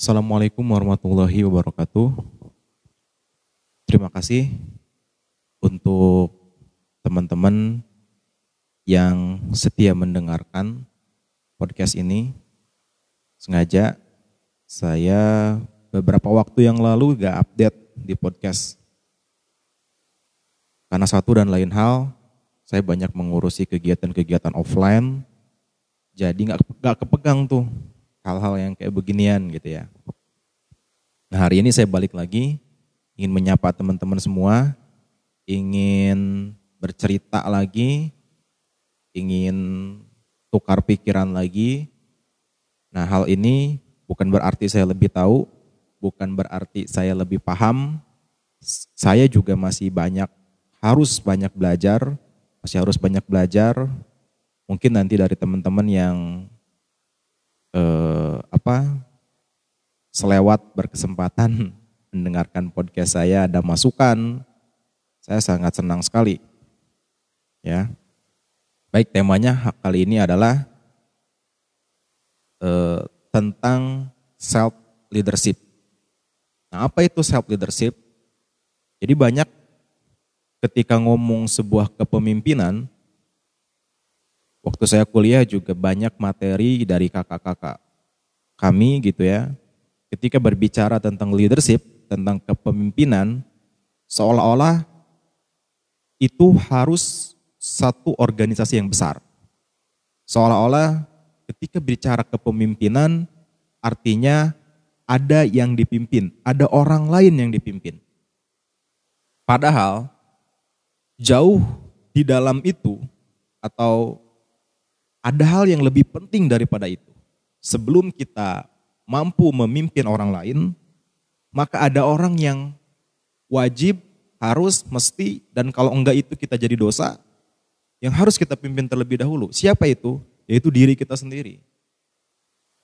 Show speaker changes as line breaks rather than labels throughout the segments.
Assalamualaikum warahmatullahi wabarakatuh. Terima kasih untuk teman-teman yang setia mendengarkan podcast ini. Sengaja saya beberapa waktu yang lalu gak update di podcast. Karena satu dan lain hal, saya banyak mengurusi kegiatan-kegiatan offline, jadi gak, gak kepegang tuh hal-hal yang kayak beginian gitu ya. Nah hari ini saya balik lagi, ingin menyapa teman-teman semua, ingin bercerita lagi, ingin tukar pikiran lagi. Nah hal ini bukan berarti saya lebih tahu, bukan berarti saya lebih paham, saya juga masih banyak, harus banyak belajar, masih harus banyak belajar. Mungkin nanti dari teman-teman yang eh, apa selewat berkesempatan mendengarkan podcast saya ada masukan, saya sangat senang sekali. Ya. Baik, temanya kali ini adalah eh, tentang self leadership. Nah, apa itu self leadership? Jadi banyak ketika ngomong sebuah kepemimpinan, waktu saya kuliah juga banyak materi dari kakak-kakak kami gitu ya. Ketika berbicara tentang leadership, tentang kepemimpinan, seolah-olah itu harus satu organisasi yang besar. Seolah-olah ketika bicara kepemimpinan artinya ada yang dipimpin, ada orang lain yang dipimpin. Padahal jauh di dalam itu atau ada hal yang lebih penting daripada itu. Sebelum kita mampu memimpin orang lain, maka ada orang yang wajib, harus, mesti, dan kalau enggak itu kita jadi dosa, yang harus kita pimpin terlebih dahulu. Siapa itu? Yaitu diri kita sendiri.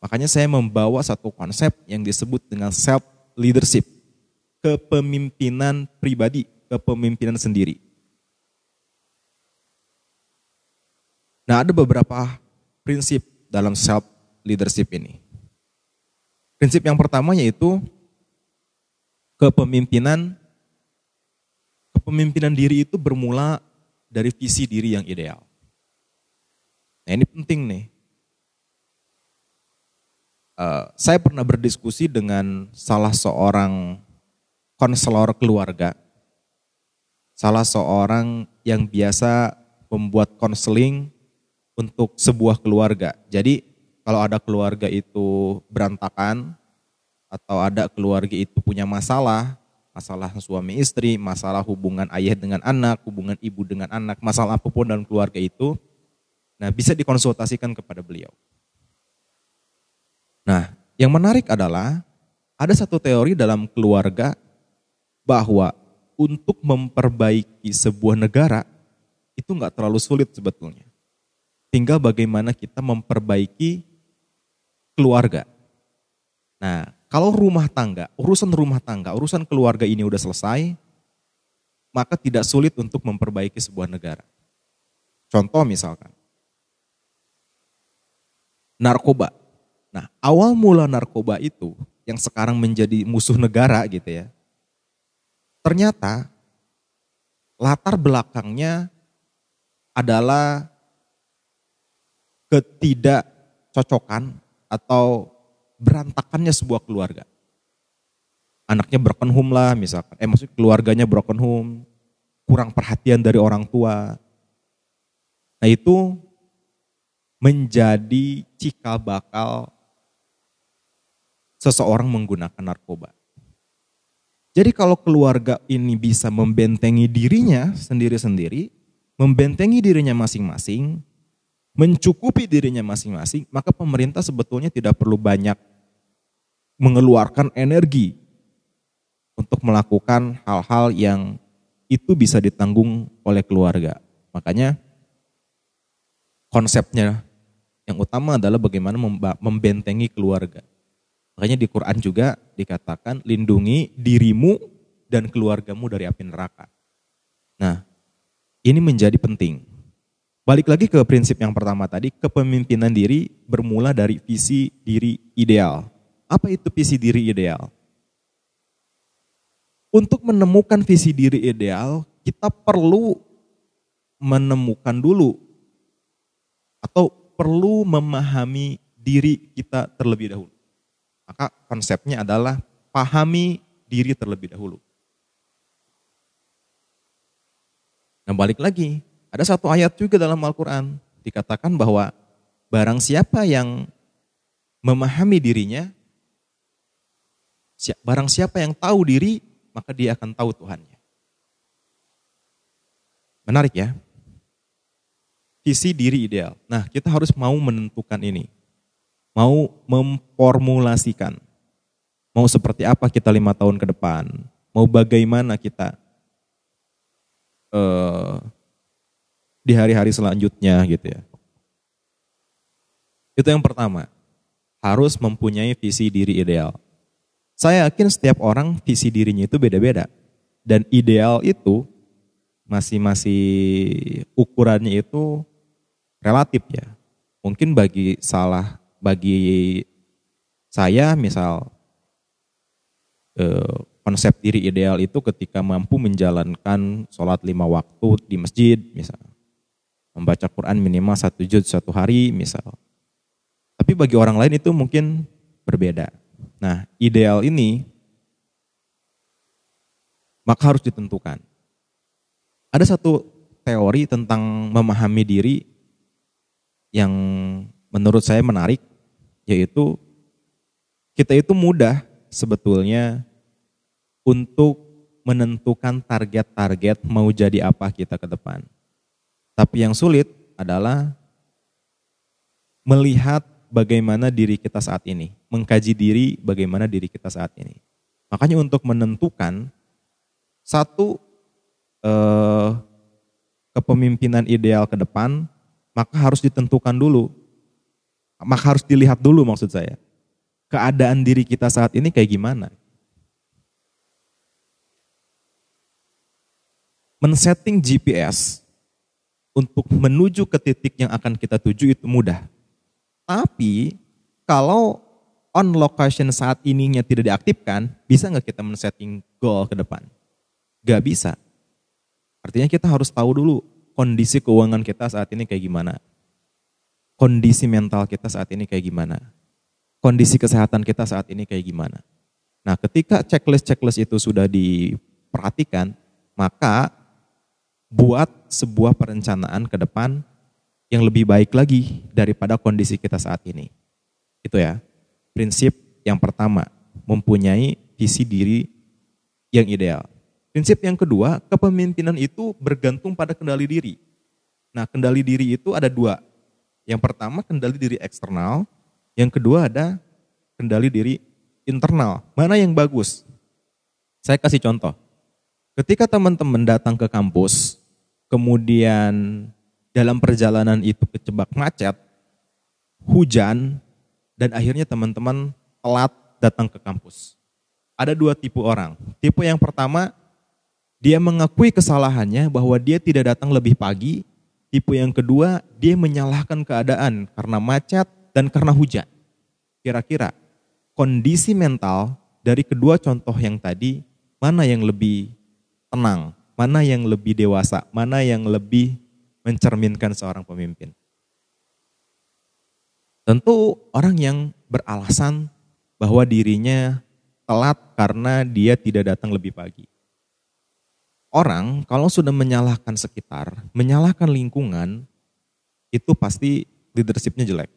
Makanya saya membawa satu konsep yang disebut dengan self leadership. Kepemimpinan pribadi, kepemimpinan sendiri. Nah ada beberapa prinsip dalam self leadership ini. Prinsip yang pertama yaitu kepemimpinan kepemimpinan diri itu bermula dari visi diri yang ideal. Nah ini penting nih. Uh, saya pernah berdiskusi dengan salah seorang konselor keluarga, salah seorang yang biasa membuat konseling untuk sebuah keluarga. Jadi kalau ada keluarga itu berantakan atau ada keluarga itu punya masalah, masalah suami istri, masalah hubungan ayah dengan anak, hubungan ibu dengan anak, masalah apa pun dalam keluarga itu, nah bisa dikonsultasikan kepada beliau. Nah, yang menarik adalah ada satu teori dalam keluarga bahwa untuk memperbaiki sebuah negara itu nggak terlalu sulit sebetulnya. Tinggal bagaimana kita memperbaiki keluarga. Nah, kalau rumah tangga, urusan rumah tangga, urusan keluarga ini udah selesai, maka tidak sulit untuk memperbaiki sebuah negara. Contoh misalkan, narkoba. Nah, awal mula narkoba itu yang sekarang menjadi musuh negara gitu ya. Ternyata latar belakangnya adalah ketidakcocokan atau berantakannya sebuah keluarga. Anaknya broken home lah misalkan, eh maksudnya keluarganya broken home, kurang perhatian dari orang tua. Nah itu menjadi cikal bakal seseorang menggunakan narkoba. Jadi kalau keluarga ini bisa membentengi dirinya sendiri-sendiri, membentengi dirinya masing-masing, mencukupi dirinya masing-masing, maka pemerintah sebetulnya tidak perlu banyak mengeluarkan energi untuk melakukan hal-hal yang itu bisa ditanggung oleh keluarga. Makanya konsepnya yang utama adalah bagaimana membentengi keluarga. Makanya di Quran juga dikatakan lindungi dirimu dan keluargamu dari api neraka. Nah, ini menjadi penting. Balik lagi ke prinsip yang pertama tadi, kepemimpinan diri bermula dari visi diri ideal Apa itu visi diri ideal? Untuk menemukan visi diri ideal, kita perlu menemukan dulu atau perlu memahami diri kita terlebih dahulu. Maka konsepnya adalah pahami diri terlebih dahulu. Nah balik lagi, ada satu ayat juga dalam Al-Quran. Dikatakan bahwa barang siapa yang memahami dirinya, barang siapa yang tahu diri, maka dia akan tahu Tuhannya. Menarik ya. Visi diri ideal. Nah kita harus mau menentukan ini. Mau memformulasikan. Mau seperti apa kita lima tahun ke depan. Mau bagaimana kita uh, di hari-hari selanjutnya gitu ya. Itu yang pertama, harus mempunyai visi diri ideal. Saya yakin setiap orang visi dirinya itu beda-beda. Dan ideal itu masih-masih ukurannya itu relatif ya. Mungkin bagi salah, bagi saya misal eh, konsep diri ideal itu ketika mampu menjalankan sholat lima waktu di masjid misal. Membaca Quran minimal satu juz satu hari misal. Tapi bagi orang lain itu mungkin berbeda. Nah ideal ini maka harus ditentukan. Ada satu teori tentang memahami diri yang menurut saya menarik, yaitu kita itu mudah sebetulnya untuk menentukan target-target mau jadi apa kita ke depan. Tapi yang sulit adalah melihat bagaimana diri kita saat ini, mengkaji diri bagaimana diri kita saat ini. Makanya untuk menentukan satu eh, kepemimpinan ideal ke depan, maka harus ditentukan dulu. Maka harus dilihat dulu maksud saya. Keadaan diri kita saat ini kayak gimana? men-setting GPS untuk menuju ke titik yang akan kita tuju itu mudah. Tapi kalau on location saat ininya tidak diaktifkan, bisa nggak kita men-setting goal ke depan? Gak bisa. Artinya kita harus tahu dulu kondisi keuangan kita saat ini kayak gimana. Kondisi mental kita saat ini kayak gimana. Kondisi kesehatan kita saat ini kayak gimana. Nah ketika checklist-checklist itu sudah diperhatikan, maka buat sebuah perencanaan ke depan yang lebih baik lagi daripada kondisi kita saat ini. Itu ya, prinsip yang pertama, mempunyai visi diri yang ideal. Prinsip yang kedua, kepemimpinan itu bergantung pada kendali diri. Nah, kendali diri itu ada dua. Yang pertama kendali diri eksternal, yang kedua ada kendali diri internal. Mana yang bagus? Saya kasih contoh. Ketika teman-teman datang ke kampus, kemudian dalam perjalanan itu kecebak macet, hujan, dan akhirnya teman-teman telat datang ke kampus. Ada dua tipe orang. Tipe yang pertama, dia mengakui kesalahannya bahwa dia tidak datang lebih pagi. Tipe yang kedua, dia menyalahkan keadaan karena macet dan karena hujan. Kira-kira kondisi mental dari kedua contoh yang tadi, mana yang lebih tenang? Mana yang lebih dewasa, mana yang lebih mencerminkan seorang pemimpin. Tentu orang yang beralasan bahwa dirinya telat karena dia tidak datang lebih pagi. Orang kalau sudah menyalahkan sekitar, menyalahkan lingkungan, itu pasti leadershipnya jelek.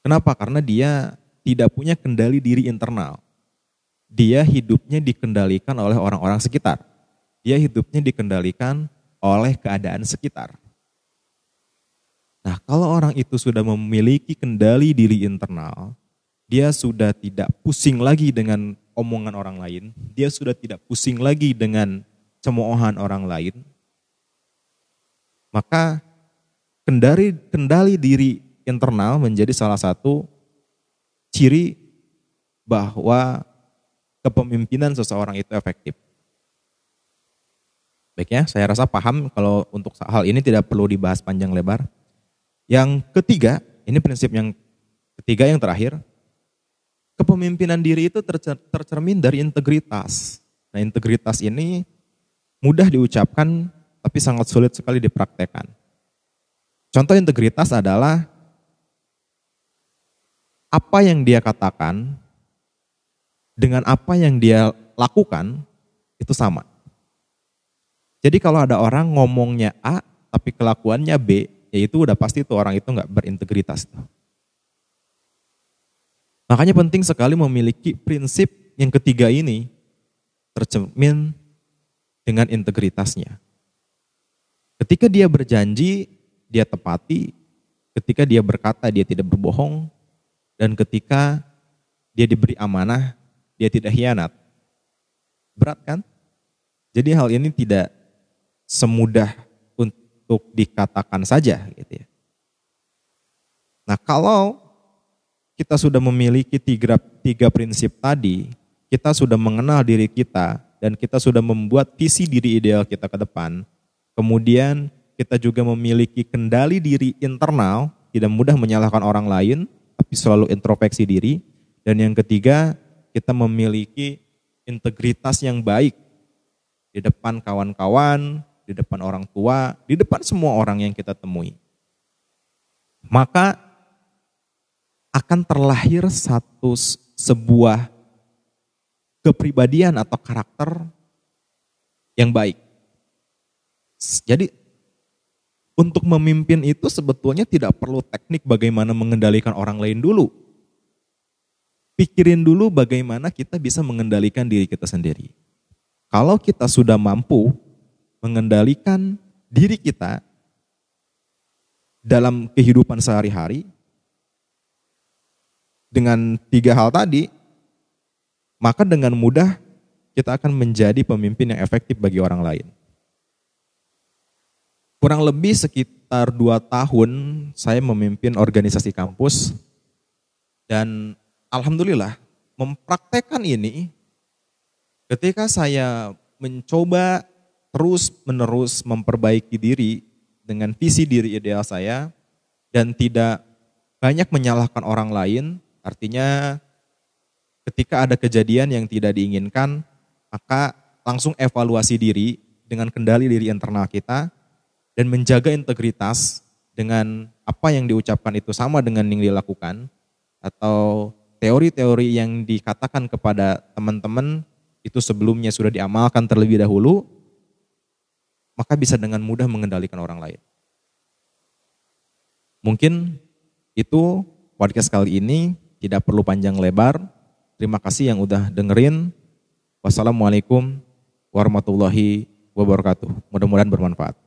Kenapa? Karena dia tidak punya kendali diri internal. Dia hidupnya dikendalikan oleh orang-orang sekitar dia hidupnya dikendalikan oleh keadaan sekitar. Nah, kalau orang itu sudah memiliki kendali diri internal, dia sudah tidak pusing lagi dengan omongan orang lain, dia sudah tidak pusing lagi dengan cemoohan orang lain, maka kendali kendali diri internal menjadi salah satu ciri bahwa kepemimpinan seseorang itu efektif. Baik ya, saya rasa paham kalau untuk hal ini tidak perlu dibahas panjang lebar. Yang ketiga, ini prinsip yang ketiga yang terakhir, kepemimpinan diri itu tercermin dari integritas. Nah integritas ini mudah diucapkan tapi sangat sulit sekali dipraktekkan. Contoh integritas adalah apa yang dia katakan dengan apa yang dia lakukan itu sama. Jadi kalau ada orang ngomongnya A tapi kelakuannya B, ya itu udah pasti tuh orang itu nggak berintegritas. Makanya penting sekali memiliki prinsip yang ketiga ini tercermin dengan integritasnya. Ketika dia berjanji, dia tepati. Ketika dia berkata, dia tidak berbohong. Dan ketika dia diberi amanah, dia tidak hianat. Berat kan? Jadi hal ini tidak semudah untuk dikatakan saja gitu ya. Nah kalau kita sudah memiliki tiga, tiga prinsip tadi, kita sudah mengenal diri kita dan kita sudah membuat visi diri ideal kita ke depan, kemudian kita juga memiliki kendali diri internal, tidak mudah menyalahkan orang lain, tapi selalu introspeksi diri. Dan yang ketiga, kita memiliki integritas yang baik di depan kawan-kawan, di depan orang tua, di depan semua orang yang kita temui. Maka akan terlahir satu sebuah kepribadian atau karakter yang baik. Jadi untuk memimpin itu sebetulnya tidak perlu teknik bagaimana mengendalikan orang lain dulu. Pikirin dulu bagaimana kita bisa mengendalikan diri kita sendiri. Kalau kita sudah mampu mengendalikan diri kita dalam kehidupan sehari-hari dengan tiga hal tadi, maka dengan mudah kita akan menjadi pemimpin yang efektif bagi orang lain. Kurang lebih sekitar dua tahun saya memimpin organisasi kampus dan alhamdulillah mempraktekkan ini ketika saya mencoba terus menerus memperbaiki diri dengan visi diri ideal saya dan tidak banyak menyalahkan orang lain, artinya ketika ada kejadian yang tidak diinginkan, maka langsung evaluasi diri dengan kendali diri internal kita dan menjaga integritas dengan apa yang diucapkan itu sama dengan yang dilakukan atau teori-teori yang dikatakan kepada teman-teman itu sebelumnya sudah diamalkan terlebih dahulu, maka bisa dengan mudah mengendalikan orang lain. Mungkin itu podcast kali ini tidak perlu panjang lebar, Terima kasih yang udah dengerin. Wassalamualaikum warahmatullahi wabarakatuh. Mudah-mudahan bermanfaat.